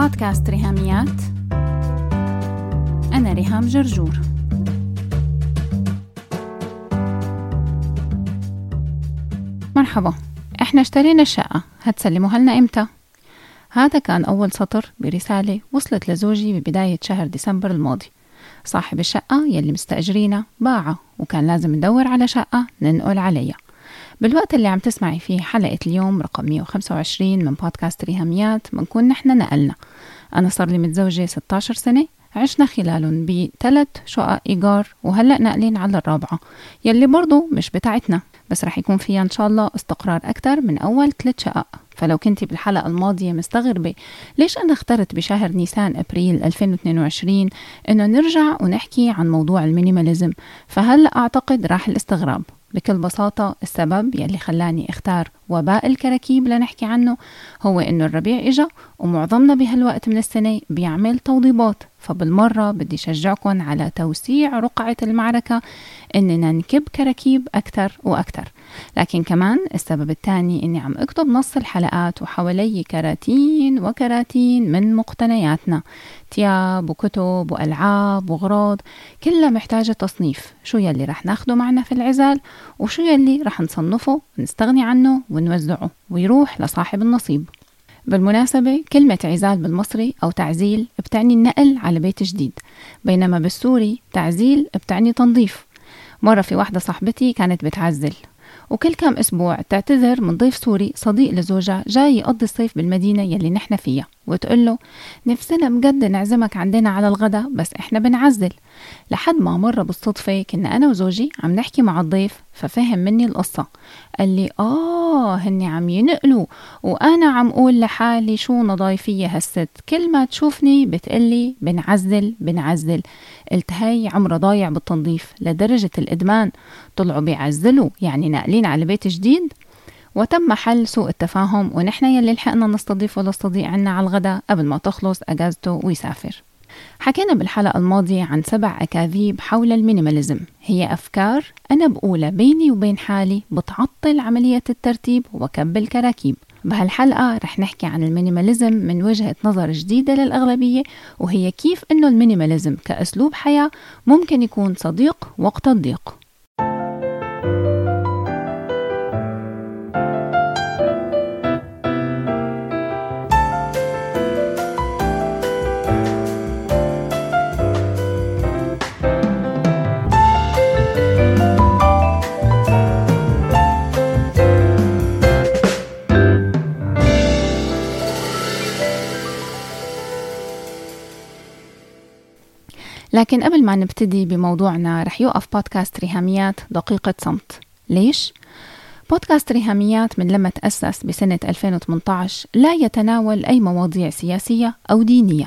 بودكاست ريهاميات. أنا ريهام جرجور. مرحبا. إحنا اشترينا الشقة. هتسلموها لنا إمتى؟ هذا كان أول سطر برسالة وصلت لزوجي ببداية شهر ديسمبر الماضي. صاحب الشقة يلي مستأجرينها باعها وكان لازم ندور على شقة ننقل عليها. بالوقت اللي عم تسمعي فيه حلقة اليوم رقم 125 من بودكاست ريهاميات بنكون نحن نقلنا. أنا صار لي متزوجة 16 سنة عشنا خلالهم بثلاث شقق إيجار وهلأ ناقلين على الرابعة يلي برضو مش بتاعتنا. بس رح يكون فيها إن شاء الله استقرار أكتر من أول ثلاث شقق. فلو كنتي بالحلقة الماضية مستغربة ليش أنا اخترت بشهر نيسان أبريل 2022 إنه نرجع ونحكي عن موضوع ال minimalism؟ فهلأ أعتقد راح الاستغراب. بكل بساطة السبب يلي خلاني اختار وباء الكراكيب لنحكي عنه هو إنه الربيع إجا ومعظمنا بهالوقت من السنة بيعمل توضيبات فبالمرة بدي شجعكم على توسيع رقعة المعركة إننا نكب كراكيب أكثر وأكثر لكن كمان السبب الثاني إني عم أكتب نص الحلقات وحوالي كراتين وكراتين من مقتنياتنا. تياب وكتب وألعاب وغراض كلها محتاجة تصنيف. شو يلي رح ناخده معنا في العزال؟ وشو يلي رح نصنفه ونستغني عنه ونوزعه ويروح لصاحب النصيب. بالمناسبة كلمة عزال بالمصري أو تعزيل بتعني النقل على بيت جديد بينما بالسوري تعزيل بتعني تنظيف. مرة في واحدة صاحبتي كانت بتعزل. وكل كم أسبوع تعتذر من ضيف سوري صديق لزوجها جاي يقضي الصيف بالمدينة يلي نحن فيها وتقول له نفسنا بجد نعزمك عندنا على الغداء بس إحنا بنعزل. لحد ما مرة بالصدفة كنا أنا وزوجي عم نحكي مع الضيف ففهم مني القصة. قال لي آه هني عم ينقلوا وأنا عم أقول لحالي شو نضايفية هالست. كل ما تشوفني بتقلي بنعزل بنعزل. قلت هاي عمرها ضايع بالتنظيف لدرجة الإدمان. طلعوا بيعزلوا يعني ناقلين على بيت جديد وتم حل سوء التفاهم ونحن يلي لحقنا نستضيفه للصديق عنا على الغداء قبل ما تخلص أجازته ويسافر. حكينا بالحلقة الماضية عن سبع أكاذيب حول ال minimalism. هي أفكار أنا بقولها بيني وبين حالي بتعطل عملية الترتيب وكب الكراكيب. بهالحلقة رح نحكي عن ال minimalism من وجهة نظر جديدة للأغلبية وهي كيف أنه ال minimalism كأسلوب حياة ممكن يكون صديق وقت الضيق. لكن قبل ما نبتدي بموضوعنا رح يوقف بودكاست ريهاميات دقيقة صمت ليش؟ بودكاست ريهاميات من لما تأسس بسنة 2018 لا يتناول أي مواضيع سياسية أو دينية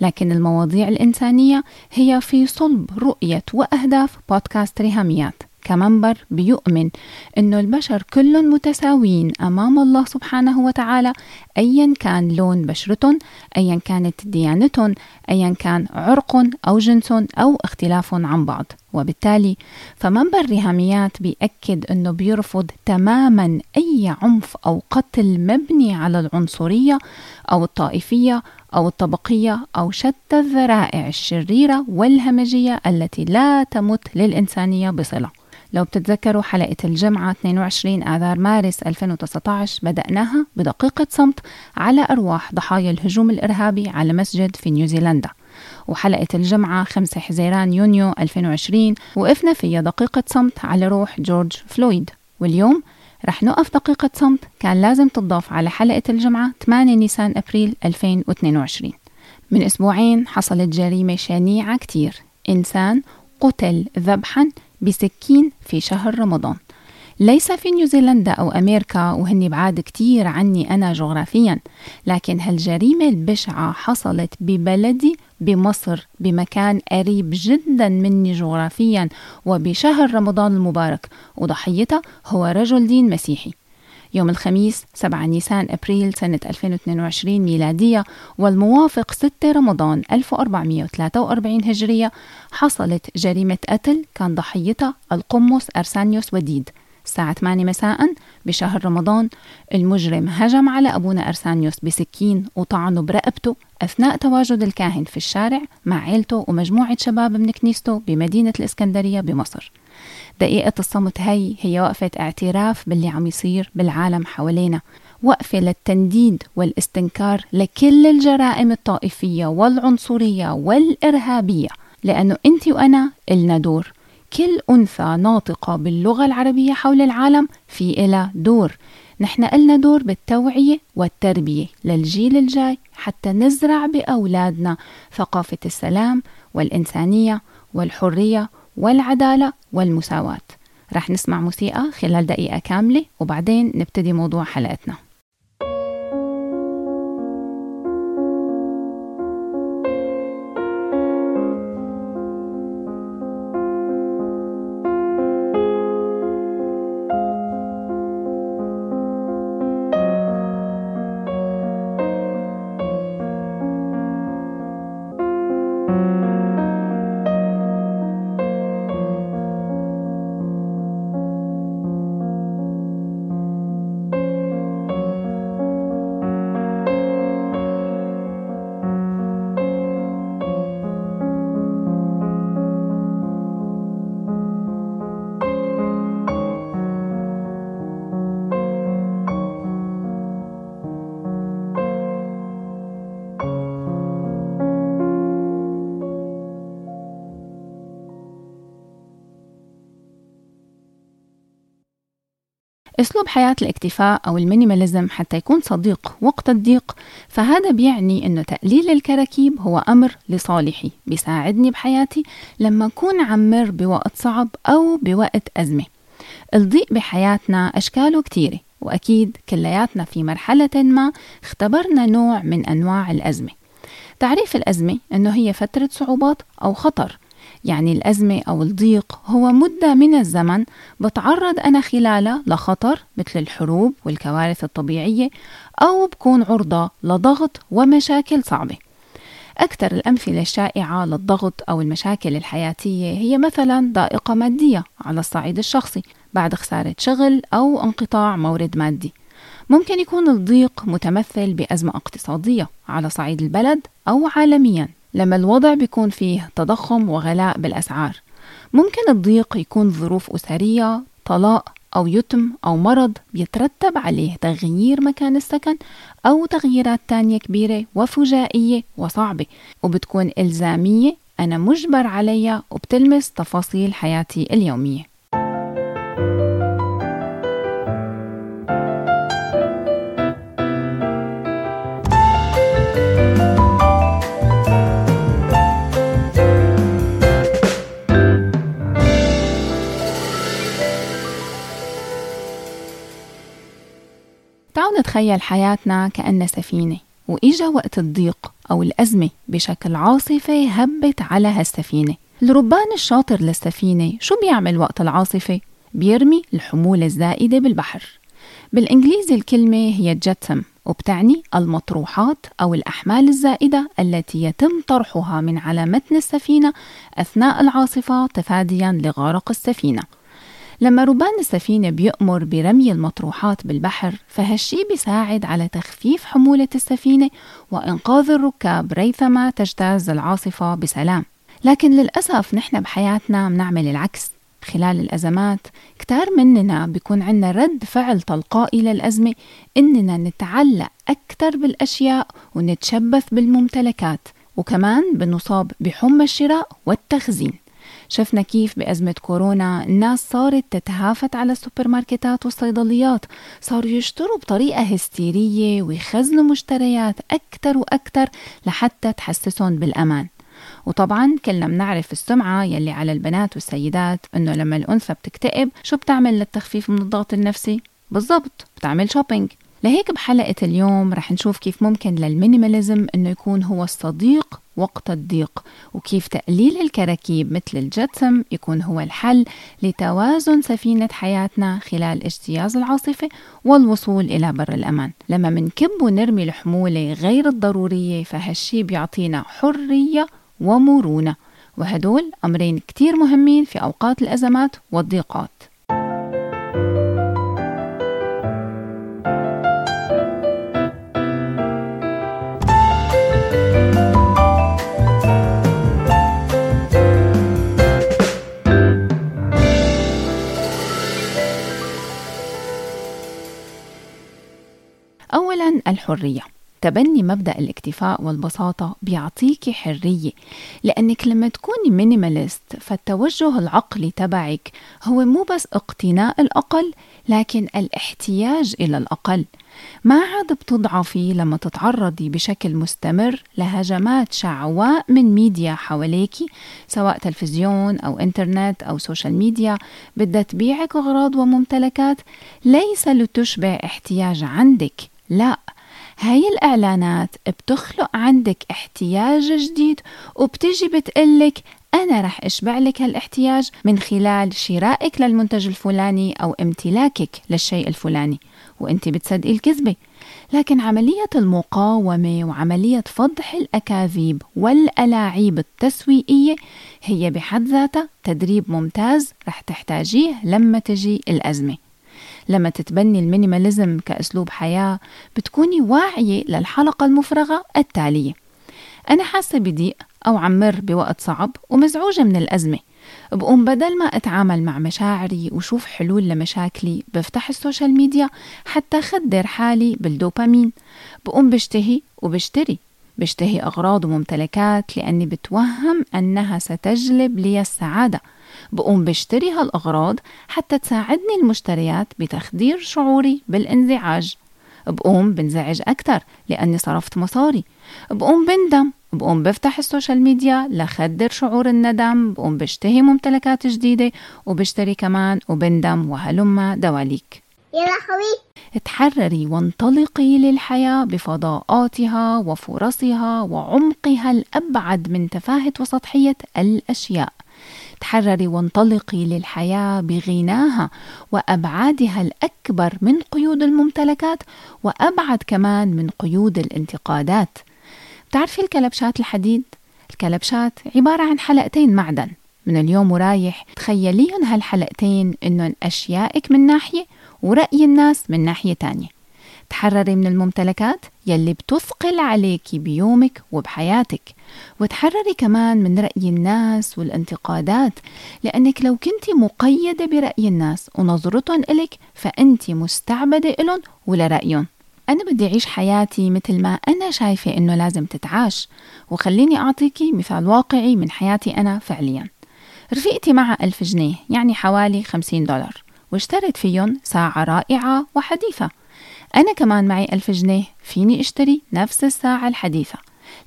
لكن المواضيع الإنسانية هي في صلب رؤية وأهداف بودكاست ريهاميات كمنبر بيؤمن إنه البشر كلهم متساويين أمام الله سبحانه وتعالى ايا كان لون بشرتهم ايا كانت ديانتهم ايا كان عرق أو جنس أو اختلاف عن بعض. وبالتالي فمنبر ريهاميات بيأكد إنه بيرفض تماما أي عنف أو قتل مبني على العنصرية أو الطائفية أو الطبقية أو شتى الذرائع الشريرة والهمجية التي لا تمت للإنسانية بصلة. لو بتتذكروا حلقة الجمعة 22 آذار مارس 2019 بدأناها بدقيقة صمت على أرواح ضحايا الهجوم الإرهابي على مسجد في نيوزيلندا. وحلقة الجمعة 5 حزيران يونيو 2020 وقفنا فيها دقيقة صمت على روح جورج فلويد. واليوم رح نقف دقيقة صمت كان لازم تضاف على حلقة الجمعة 8 نيسان أبريل 2022 من أسبوعين حصلت جريمة شنيعة كتير. إنسان قتل ذبحا بسكين في شهر رمضان. ليس في نيوزيلندا أو أمريكا وهني بعاد كتير عني أنا جغرافيا. لكن هالجريمة البشعة حصلت ببلدي بمصر بمكان قريب جدا مني جغرافيا. وبشهر رمضان المبارك وضحيتها هو رجل دين مسيحي. يوم الخميس 7 نيسان أبريل سنة 2022 ميلادية والموافق 6 رمضان 1443 هجرية. حصلت جريمة قتل كان ضحيتها القمص أرسانيوس وديد. الساعة 8 مساء بشهر رمضان المجرم هجم على أبونا أرسانيوس بسكين وطعنه برقبته أثناء تواجد الكاهن في الشارع مع عيلته ومجموعة شباب من كنيسته بمدينة الإسكندرية بمصر. دقيقة الصمت هي هي وقفة اعتراف باللي عم يصير بالعالم حوالينا. وقفة للتنديد والاستنكار لكل الجرائم الطائفية والعنصرية والإرهابية. لأنه أنت وأنا إلنا دور. كل أنثى ناطقة باللغة العربية حول العالم في إلها دور. نحن إلنا دور بالتوعية والتربية للجيل الجاي حتى نزرع بأولادنا ثقافة السلام والإنسانية والحرية والعدالة والمساواة. رح نسمع موسيقى خلال دقيقة كاملة وبعدين نبتدي موضوع حلقتنا. أسلوب حياة الاكتفاء أو المينيماليزم حتى يكون صديق وقت الضيق فهذا بيعني أنه تقليل الكراكيب هو أمر لصالحي بيساعدني بحياتي لما أكون عمر بوقت صعب أو بوقت أزمة. الضيق بحياتنا أشكاله كتيرة وأكيد كلياتنا في مرحلة ما اختبرنا نوع من أنواع الأزمة. تعريف الأزمة أنه هي فترة صعوبات أو خطر يعني الأزمة أو الضيق هو مدة من الزمن بتعرض أنا خلالها لخطر مثل الحروب والكوارث الطبيعية أو بكون عرضة لضغط ومشاكل صعبة. أكثر الأمثلة الشائعة للضغط أو المشاكل الحياتية هي مثلا ضائقة مادية على الصعيد الشخصي بعد خسارة شغل أو انقطاع مورد مادي. ممكن يكون الضيق متمثل بأزمة اقتصادية على صعيد البلد أو عالميا. لما الوضع بيكون فيه تضخم وغلاء بالأسعار. ممكن الضيق يكون ظروف أسرية طلاق أو يتم أو مرض بيترتب عليه تغيير مكان السكن أو تغييرات تانية كبيرة وفجائية وصعبة وبتكون إلزامية. أنا مجبر عليها وبتلمس تفاصيل حياتي اليومية. نتخيل حياتنا كأنها سفينة وإجا وقت الضيق أو الأزمة بشكل عاصفة هبت على هالسفينة. الربان الشاطر للسفينة شو بيعمل وقت العاصفة؟ بيرمي الحمولة الزائدة بالبحر. بالإنجليزي الكلمة هي جتم وبتعني المطروحات أو الأحمال الزائدة التي يتم طرحها من على متن السفينة أثناء العاصفة تفاديا لغرق السفينة. لما ربان السفينة بيأمر برمي المطروحات بالبحر فهالشي بيساعد على تخفيف حمولة السفينة وإنقاذ الركاب ريثما تجتاز العاصفة بسلام. لكن للأسف نحن بحياتنا بنعمل العكس. خلال الأزمات كتار مننا بيكون عنا رد فعل تلقائي للأزمة إننا نتعلق أكثر بالأشياء ونتشبث بالممتلكات وكمان بنصاب بحمى الشراء والتخزين. شفنا كيف بأزمة كورونا الناس صارت تتهافت على السوبر ماركتات والصيدليات. صاروا يشتروا بطريقة هستيرية ويخزنوا مشتريات أكثر وأكثر لحتى تحسسهم بالأمان. وطبعا كلنا بنعرف السمعة يلي على البنات والسيدات إنه لما الأنثى بتكتئب شو بتعمل للتخفيف من الضغط النفسي؟ بالضبط بتعمل shopping لهيك بحلقة اليوم رح نشوف كيف ممكن لل minimalism إنه يكون هو الصديق وقت الضيق وكيف تقليل الكراكيب مثل الجتسم يكون هو الحل لتوازن سفينة حياتنا خلال اجتياز العاصفة والوصول إلى بر الأمان. لما منكب ونرمي الحمولة غير الضرورية فهالشي بيعطينا حرية ومرونة. وهدول أمرين كتير مهمين في أوقات الأزمات والضيقات. أولا الحرية تبني مبدأ الاكتفاء والبساطة بيعطيكي حرية لأنك لما تكوني minimalist فالتوجه العقلي تبعك هو مو بس اقتناء الأقل لكن الاحتياج إلى الأقل. ما عاد بتضعفي لما تتعرضي بشكل مستمر لهجمات شعواء من ميديا حواليكي سواء تلفزيون أو إنترنت أو social media بدها تبيعك أغراض وممتلكات. ليس لتشبع احتياج عندك. لا هاي الإعلانات بتخلق عندك احتياج جديد وبتجي بتقلك أنا رح أشبع لك هالاحتياج من خلال شرائك للمنتج الفلاني أو امتلاكك للشيء الفلاني وأنت بتصدقي الكذبة. لكن عملية المقاومة وعملية فضح الأكاذيب والألاعيب التسويقية هي بحد ذاتها تدريب ممتاز رح تحتاجيه لما تجي الأزمة. لما تتبني ال minimalism كأسلوب حياة بتكوني واعية للحلقة المفرغة التالية. أنا حاسة بضيق أو عم مر بوقت صعب ومزعوجة من الأزمة. بقوم بدل ما أتعامل مع مشاعري وشوف حلول لمشاكلي بفتح ال social media حتى خدر حالي بالدوبامين. بقوم بشتهي وبشتري. بشتهي أغراض وممتلكات لأني بتوهم أنها ستجلب لي السعادة. بقوم بشتري هالأغراض حتى تساعدني المشتريات بتخدير شعوري بالانزعاج. بقوم بنزعج أكتر لأني صرفت مصاري. بقوم بندم. بقوم بفتح ال social media لخدر شعور الندم. بقوم بشتهي ممتلكات جديدة وبشتري كمان وبندم وهلم دواليك. يا لهوي. تحرري وانطلقي للحياة بفضاءاتها وفرصها وعمقها الأبعد من تفاهة وسطحية الأشياء. تحرري وانطلقي للحياة بغناها وأبعادها الأكبر من قيود الممتلكات وأبعد كمان من قيود الانتقادات. بتعرفي الكلبشات الحديد؟ الكلبشات عبارة عن حلقتين معدن. من اليوم ورايح تخيليهم هالحلقتين إنهم أشيائك من ناحية ورأي الناس من ناحية تانية. تحرري من الممتلكات يلي بتثقل عليكي بيومك وبحياتك. وتحرري كمان من رأي الناس والانتقادات لأنك لو كنت مقيدة برأي الناس ونظرتهم إلك فأنت مستعبدة إلهم ولرأيهم أنا بدي أعيش حياتي مثل ما أنا شايفة إنه لازم تتعاش. وخليني أعطيكي مثال واقعي من حياتي أنا فعليا. رفيقتي معها ألف جنيه يعني حوالي خمسين دولار واشترت فيهم ساعة رائعة وحديثة. أنا كمان معي ألف جنيه فيني أشتري نفس الساعة الحديثة.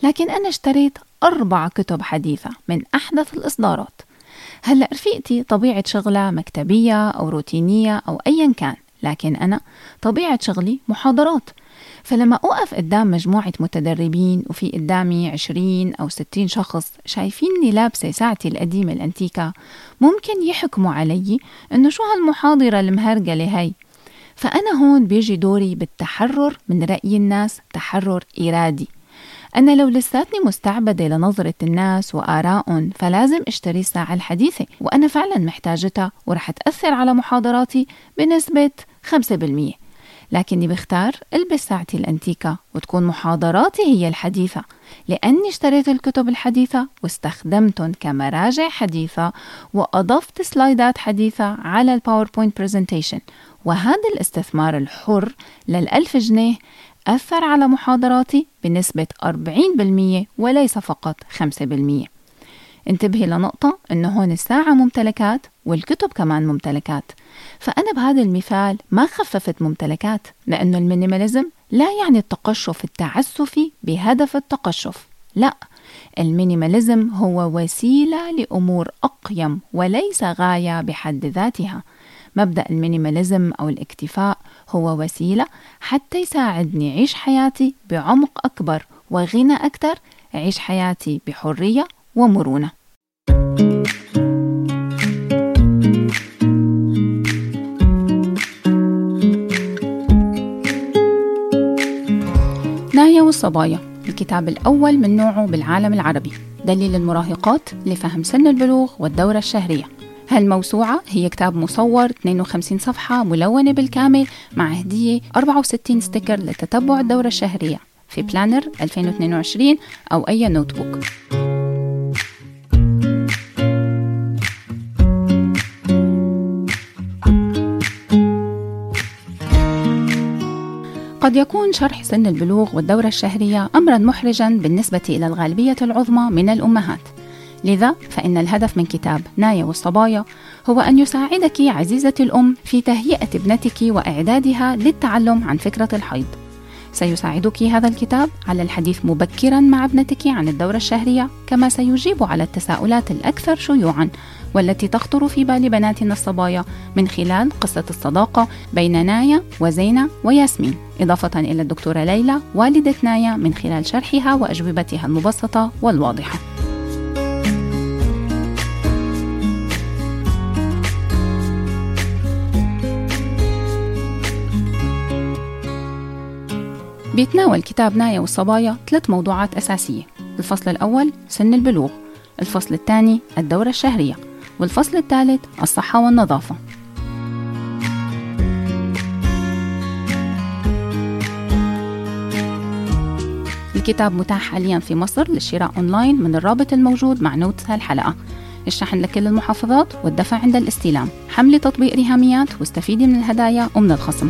لكن أنا اشتريت أربع كتب حديثة من أحدث الإصدارات. هلأ رفيقتي طبيعة شغلها مكتبية أو روتينية أو أيا كان لكن أنا طبيعة شغلي محاضرات. فلما أوقف قدام مجموعة متدربين وفي قدامي عشرين أو ستين شخص شايفيني لابسة ساعتي القديمة الأنتيكا ممكن يحكموا علي إنه شو هالمحاضرة المهرجلة هاي؟ فأنا هون بيجي دوري بالتحرر من رأي الناس تحرر إرادي. أنا لو لساتني مستعبدة لنظرة الناس وآرائهم فلازم أشتري الساعة الحديثة وأنا فعلا محتاجتها ورح تأثر على محاضراتي بنسبة 5% لكني بختار ألبس ساعتي الأنتيكة وتكون محاضراتي هي الحديثة. لأني اشتريت الكتب الحديثة واستخدمتهم كمراجع حديثة وأضفت سلايدات حديثة على ال PowerPoint presentation وهذا الاستثمار الحر للألف جنيه أثر على محاضراتي بنسبة 40% وليس فقط 5% انتبهي لنقطة إنه هون الساعة ممتلكات والكتب كمان ممتلكات. فأنا بهذا المثال ما خففت ممتلكات لأنه ال minimalism لا يعني التقشف التعسفي بهدف التقشف. لا ال minimalism هو وسيلة لأمور أقيم وليس غاية بحد ذاتها. مبدأ المينيماليزم أو الاكتفاء هو وسيلة حتى يساعدني أعيش حياتي بعمق أكبر وغنى أكثر أعيش حياتي بحرية ومرونة. نايا والصبايا. الكتاب الأول من نوعه بالعالم العربي. دليل المراهقات لفهم سن البلوغ والدورة الشهرية. هالموسوعة هي كتاب مصور 52 صفحة ملونة بالكامل مع هدية 64 sticker لتتبع الدورة الشهرية في planner 2022 أو أي notebook قد يكون شرح سن البلوغ والدورة الشهرية أمرا محرجا بالنسبة إلى الغالبية العظمى من الأمهات. لذا فإن الهدف من كتاب نايا والصبايا هو أن يساعدك عزيزتي الأم في تهيئة ابنتك وإعدادها للتعلم عن فكرة الحيض. سيساعدك هذا الكتاب على الحديث مبكرا مع ابنتك عن الدورة الشهرية كما سيجيب على التساؤلات الأكثر شيوعا والتي تخطر في بال بناتنا الصبايا من خلال قصة الصداقة بين نايا وزينة وياسمين. إضافة إلى الدكتورة ليلى والدة نايا من خلال شرحها وأجوبتها المبسطة والواضحة. بيتناول كتاب نايا والصبايا ثلاث موضوعات أساسية. الفصل الأول سن البلوغ. الفصل الثاني الدورة الشهرية. والفصل الثالث الصحة والنظافة. الكتاب متاح حاليا في مصر للشراء أونلاين من الرابط الموجود مع notes هالحلقة. الشحن لكل المحافظات والدفع عند الاستلام. حملي تطبيق ريهاميات واستفيدي من الهدايا ومن الخصم.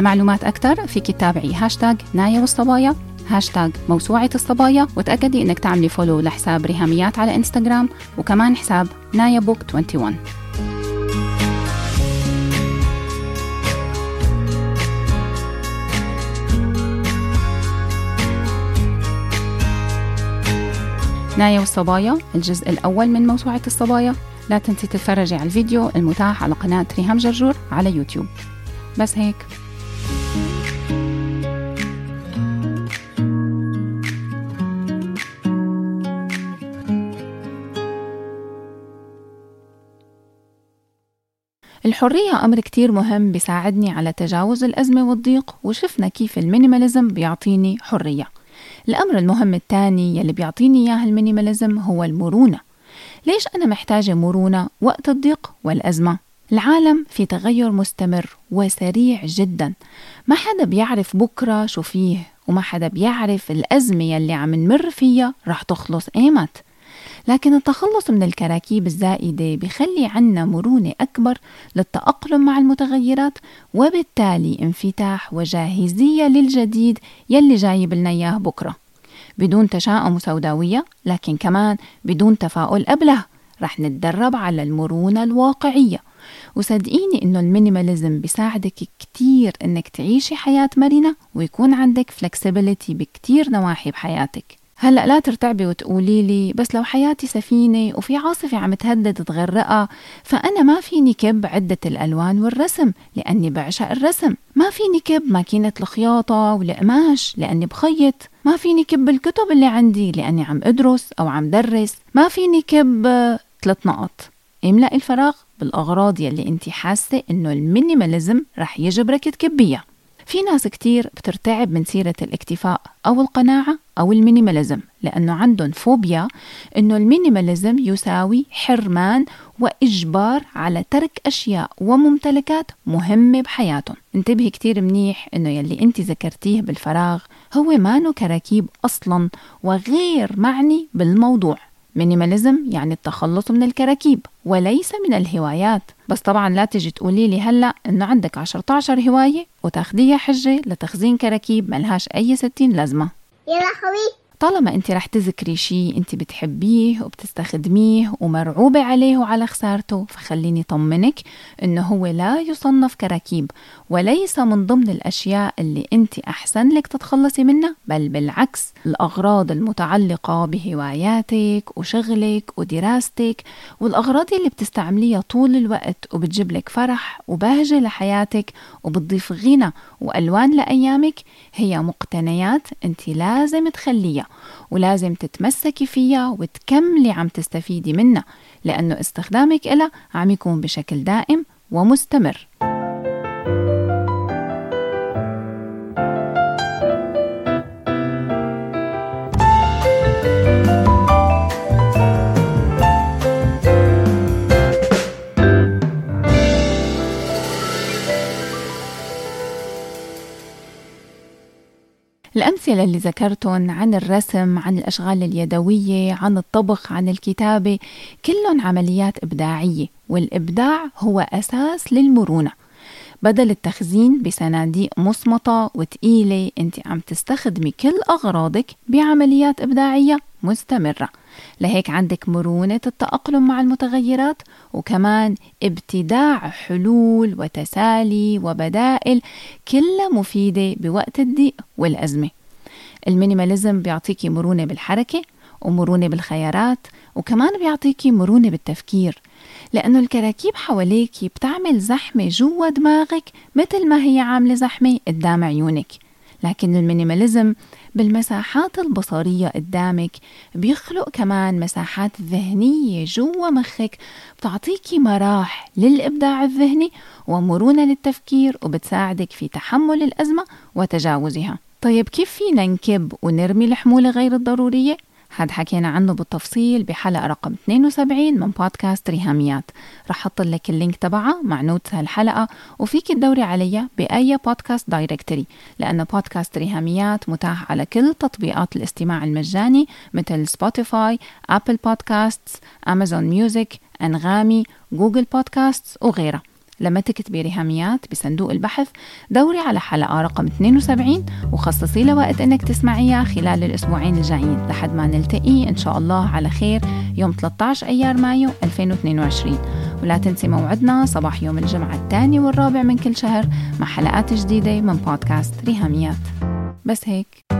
لمعلومات أكثر فيك تتابعي هاشتاج نايا والصبايا هاشتاج موسوعة الصبايا وتأكدي إنك تعملي follow لحساب ريهاميات على إنستغرام وكمان حساب نايا بوك 21 نايا والصبايا الجزء الأول من موسوعة الصبايا. لا تنسي تتفرجي على الفيديو المتاح على قناة ريهام جرجور على يوتيوب. بس هيك. الحرية أمر كتير مهم بيساعدني على تجاوز الأزمة والضيق وشفنا كيف ال minimalism بيعطيني حرية. الأمر المهم الثاني يلي بيعطيني إياه ال minimalism هو المرونة. ليش أنا محتاجة مرونة وقت الضيق والأزمة؟ العالم في تغير مستمر وسريع جدا. ما حدا بيعرف بكرة شو فيه وما حدا بيعرف الأزمة يلي عم نمر فيها رح تخلص. ايمت لكن التخلص من الكراكيب الزائدة بخلي عنا مرونة أكبر للتأقلم مع المتغيرات وبالتالي انفتاح وجاهزية للجديد يلي جايب لنا إياه بكرة. بدون تشاؤم وسوداوية لكن كمان بدون تفاؤل أبله رح نتدرب على المرونة الواقعية. وصدقيني إنه ال minimalism بيساعدك كتير إنك تعيشي حياة مرنة ويكون عندك flexibility بكتير نواحي بحياتك. هلا لا ترتعبي وتقولي لي بس لو حياتي سفينة وفي عاصفة عم تهدد تغرقها فأنا ما فيني كب عدة الألوان والرسم لأني بعشق الرسم. ما فيني كب ماكينة الخياطة والقماش لأني بخيط. ما فيني كب الكتب اللي عندي لأني عم أدرس أو عم درس. ما فيني كب ثلاث نقط. املأ الفراغ بالأغراض يلي انت حاسة إنه ال minimalism رح يجبرك تكبيها. في ناس كتير بترتعب من سيرة الاكتفاء أو القناعة أو ال minimalism لأنه عندهم فوبيا أنه ال minimalism يساوي حرمان وإجبار على ترك أشياء وممتلكات مهمة بحياتهم. انتبهي كتير منيح أنه يلي أنت ذكرتيه بالفراغ هو مانو كراكيب أصلا وغير معني بالموضوع. minimalism يعني التخلص من الكراكيب وليس من الهوايات. بس طبعا لا تجي تقولي لي هلأ إنه عندك 14 هواية وتاخديها حجة لتخزين كراكيب ملهاش أي ستين لازمة. يا لهوي طالما انت رح تذكري شيء انت بتحبيه وبتستخدميه ومرعوبة عليه وعلى خسارته فخليني طمنك إنه هو لا يصنف كراكيب وليس من ضمن الأشياء اللي انت أحسن لك تتخلصي منها بل بالعكس الأغراض المتعلقة بهواياتك وشغلك ودراستك والأغراض اللي بتستعمليها طول الوقت وبتجيب لك فرح وبهجة لحياتك وبتضيف غنى وألوان لأيامك هي مقتنيات انت لازم تخليها. ولازم تتمسكي فيها وتكملي عم تستفيدي منها لأنه استخدامك إلها عم يكون بشكل دائم ومستمر. الأمثلة اللي ذكرتهم عن الرسم عن الأشغال اليدوية عن الطبخ عن الكتابة كلهم عمليات إبداعية والإبداع هو أساس للمرونة. بدل التخزين بصناديق مصمطة وتقيلة أنت عم تستخدمي كل أغراضك بعمليات إبداعية مستمرة. لهيك عندك مرونة التأقلم مع المتغيرات وكمان ابتداع حلول وتسالي وبدائل كلها مفيدة بوقت الضيق والأزمة. المينيماليزم بيعطيكي مرونة بالحركة ومرونة بالخيارات وكمان بيعطيكي مرونة بالتفكير لأنه الكراكيب حواليك بتعمل زحمة جوا دماغك مثل ما هي عاملة زحمة قدام عيونك. لكن المينيماليزم بالمساحات البصرية قدامك بيخلق كمان مساحات ذهنية جوا مخك بتعطيكي مراح للإبداع الذهني ومرونة للتفكير وبتساعدك في تحمل الأزمة وتجاوزها طيب كيف فينا نكب ونرمي الحمولة غير الضرورية؟ هاد حكينا عنه بالتفصيل بحلقة رقم 72 من بودكاست ريهاميات. رح أحط لك ال link تبعها مع notes هالحلقة وفيك تدوري عليها بأي بودكاست directory لأن بودكاست ريهاميات متاح على كل تطبيقات الاستماع المجاني مثل سبوتيفاي أبل بودكاست أمازون ميوزك أنغامي جوجل بودكاست وغيرها. لما تكتبي ريهاميات بصندوق البحث دوري على حلقة رقم 72 وخصصي لها وقت إنك تسمعيها خلال الأسبوعين الجايين لحد ما نلتقي إن شاء الله على خير يوم 13 أيار مايو 2022 ولا تنسي موعدنا صباح يوم الجمعة الثاني والرابع من كل شهر مع حلقات جديدة من بودكاست ريهاميات. بس هيك.